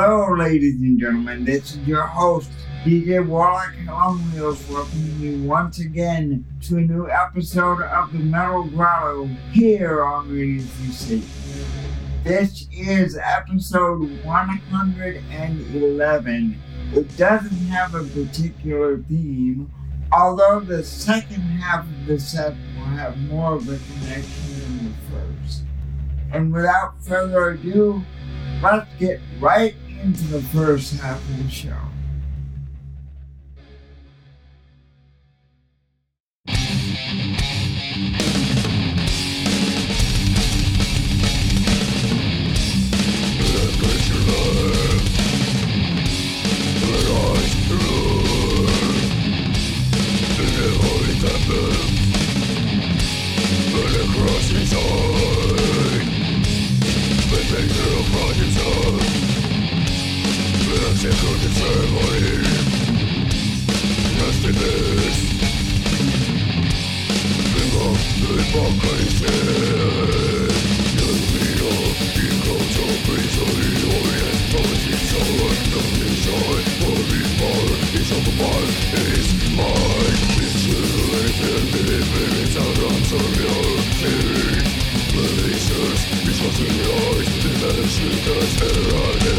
Hello, ladies and gentlemen. This is your host, DJ Warlock on Wheels, welcoming you once again to a new episode of the Metal Grotto here on Radio 360. This is episode 111. It doesn't have a particular theme, although the second half of the set will have more of a connection than the first. And without further ado, let's get right into the first half of the show. But across inside But they their own pride inside Teraz się kurde przewoli Jasny bez Wygodny pokoj się Jest miło i chodzą wyżej Orient chodzi cały do wyżej Mówi pal i the pal Is mine It's really the living It's a ransom your feet välises, mis vastu ei aista, mis eraldi.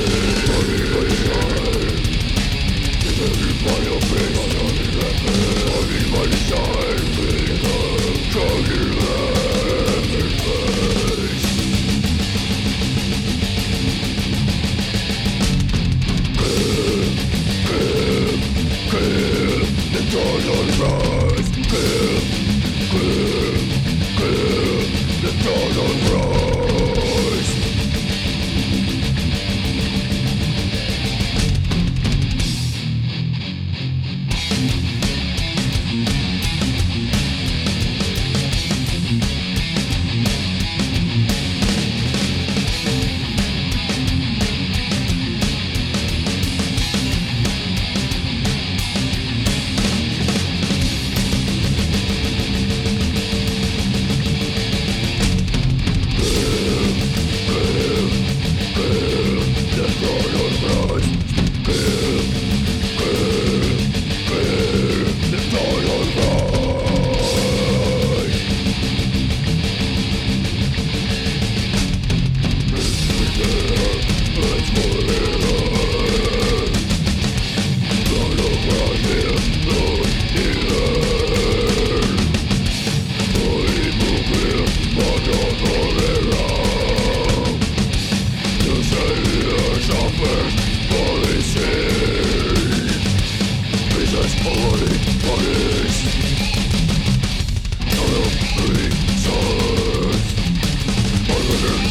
Twitter.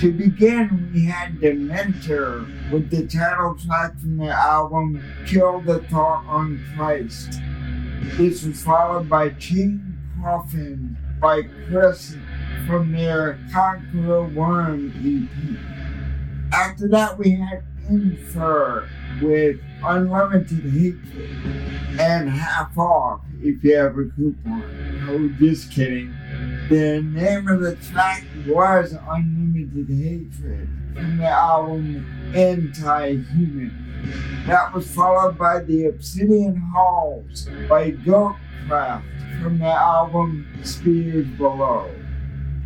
To begin, we had Dementor with the title track from the album Kill the Thought on Christ. This was followed by King Coffin by Chris from their Conqueror Worm EP. After that, we had Infer with Unlimited Hatred and Half Off if you have a coupon. No, just kidding. The name of the track was Unlimited Hatred from the album Anti-Human. That was followed by The Obsidian Halls by Goatcraft from the album Spears Below.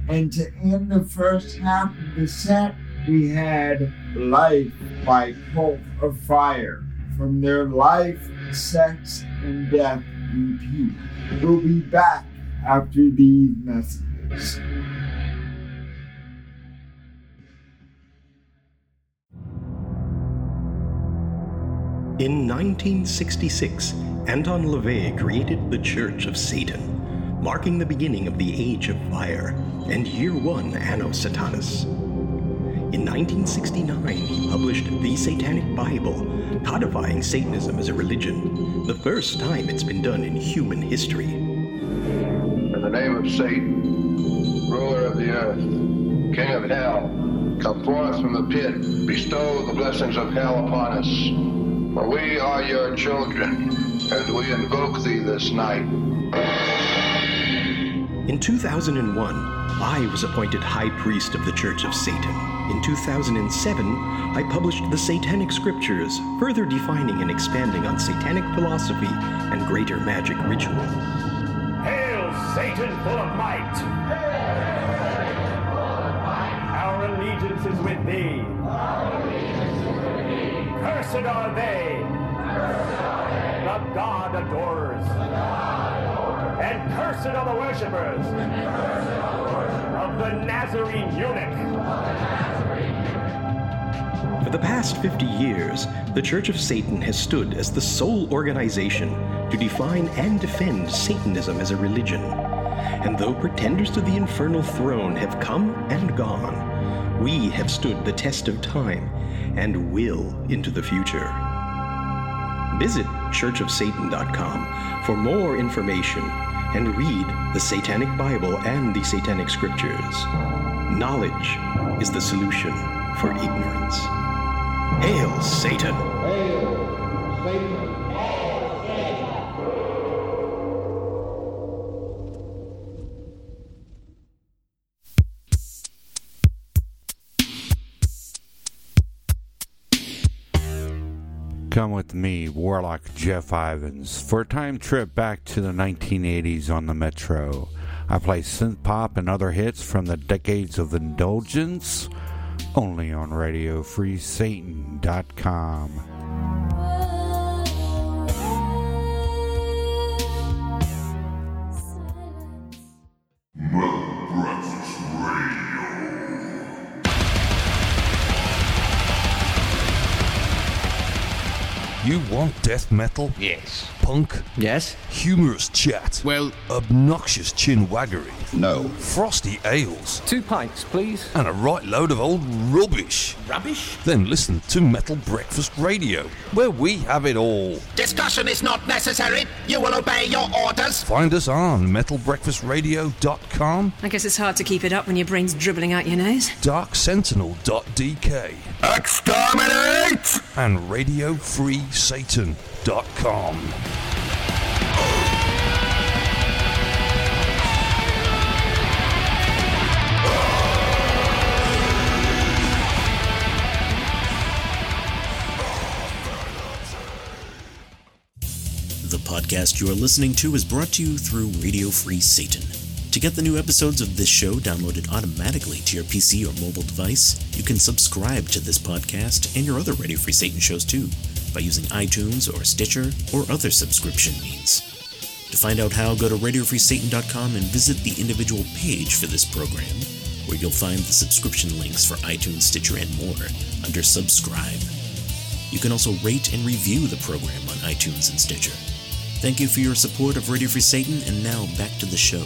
And to end the first half of the set, we had Life by Cult of Fire from their Life, Sex, and Death EP. We'll be back after these messages. In 1966, Anton LaVey created the Church of Satan, marking the beginning of the Age of Fire and Year One Anno Satanas. In 1969, he published The Satanic Bible, codifying Satanism as a religion, the first time it's been done in human history. In the name of Satan, ruler of the earth, king of hell, come forth from the pit, bestow the blessings of hell upon us. For we are your children, and we invoke thee this night. In 2001, I was appointed High Priest of the Church of Satan. In 2007, I published the Satanic Scriptures, further defining and expanding on satanic philosophy and greater magic ritual. Hail, Satan full of might! Hail! Our allegiance is with thee. Cursed are they. The God adorers. And cursed are the worshippers of the Nazarene eunuch. For the past 50 years, the Church of Satan has stood as the sole organization to define and defend Satanism as a religion. And though pretenders to the infernal throne have come and gone, we have stood the test of time and will into the future. Visit churchofsatan.com for more information and read the Satanic Bible and the Satanic Scriptures. Knowledge is the solution for ignorance. Hail, Satan! Hail, Come with me, Warlock Jeff Ivans, for a time trip back to the 1980s on the Metro. I play synth pop and other hits from the decades of indulgence only on RadioFreeSatan.com. You want death metal? Yes. Punk? Yes? Humorous chat? Well, Obnoxious chin waggery? No. Frosty ales? two pints, please. And a right load of old rubbish? Rubbish? Then listen to Metal Breakfast Radio, where we have it all. Discussion is not necessary. You will obey your orders. Find us on metalbreakfastradio.com, I guess it's hard to keep it up when your brain's dribbling out your nose. darksentinel.dk, Exterminate! and The podcast you are listening to is brought to you through Radio Free Satan. To get the new episodes of this show downloaded automatically to your PC or mobile device, you can subscribe to this podcast and your other Radio Free Satan shows too by using iTunes or Stitcher or other subscription means. To find out how, go to RadioFreeSatan.com and visit the individual page for this program, where you'll find the subscription links for iTunes, Stitcher, and more under Subscribe. You can also rate and review the program on iTunes and Stitcher. Thank you for your support of Radio Free Satan, and now back to the show.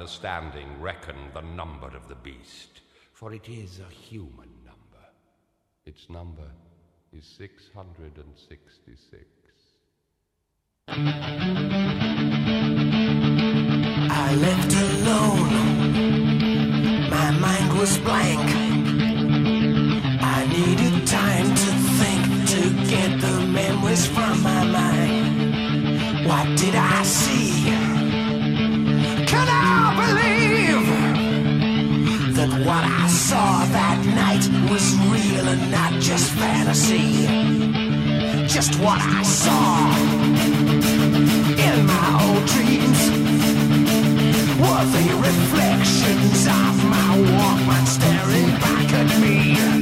understanding reckon the number of the beast, for it is a human number. Its number is 666. I left alone. My mind was blank. I needed time to think to get the memories from my mind. What did I see? to see just what I saw in my old dreams. Were they reflections of my Walkman staring back at me?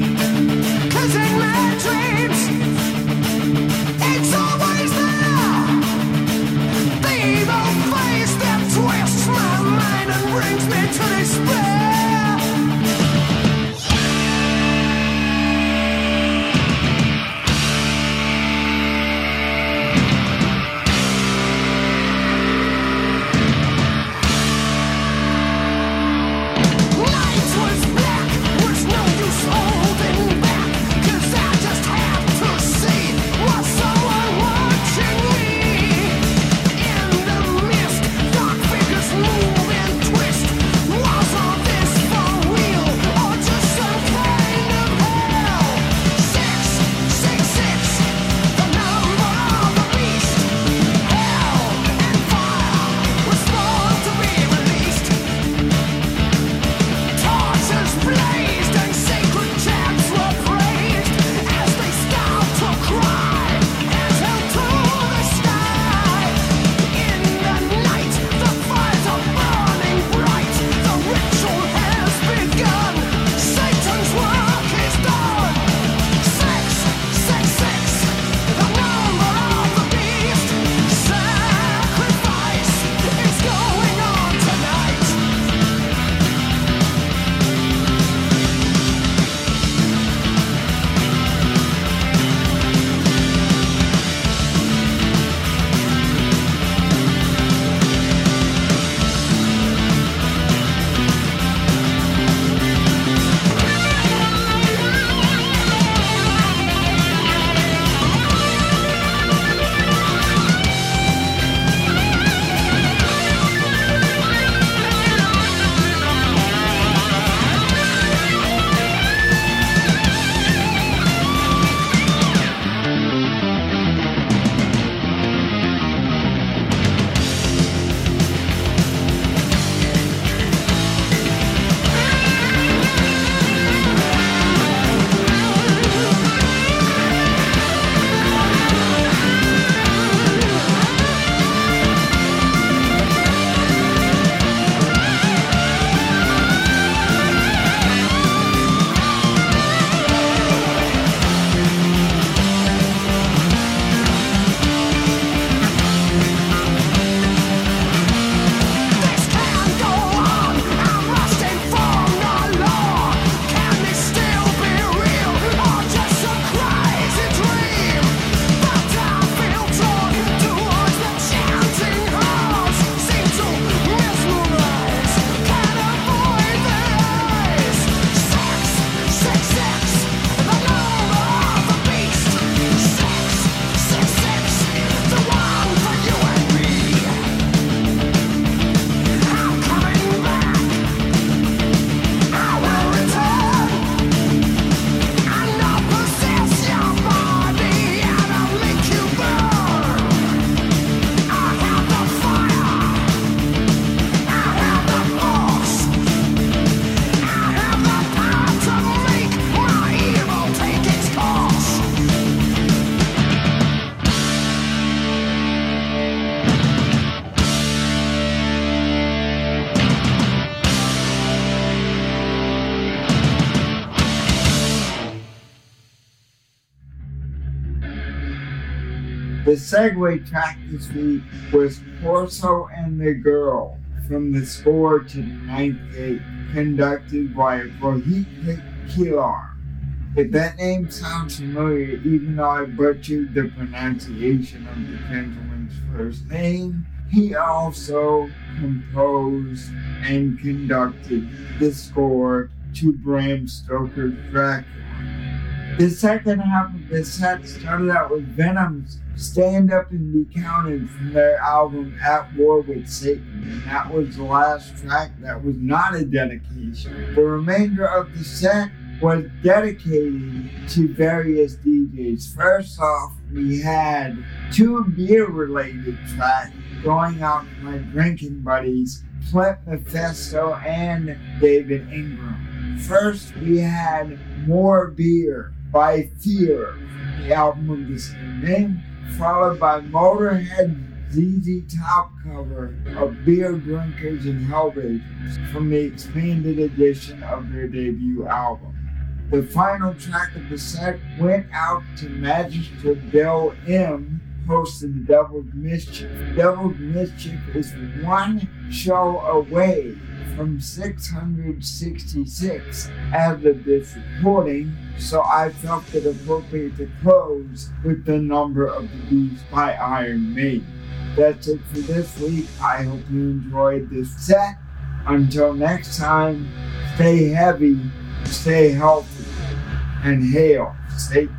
segue track this week was Corso and the Girl from the score to the ninth gate, conducted by Rohit Kilar. If that name sounds familiar, even though I butchered the pronunciation of the gentleman's first name, he also composed and conducted the score to Bram Stoker's Dracula the second half of the set started out with Venom's Stand Up and Be Counted from their album At War with Satan, and that was the last track that was not a dedication. The remainder of the set was dedicated to various DJs. First off, we had two beer related tracks going out to my drinking buddies, Flint Mephisto and David Ingram. First, we had More Beer by Fear, from the album of the same name, followed by Motorhead ZZ Top cover of Beer Drinkers and Hellraisers from the expanded edition of their debut album. The final track of the set went out to Magistrate Bill M, host of the Devil's Mischief. Devil's Mischief is one show away from 666 as of this recording, so I felt it appropriate to close with the number of the beast by Iron Maiden. That's it for this week. I hope you enjoyed this set. Until next time, stay heavy, stay healthy, and hail Satan.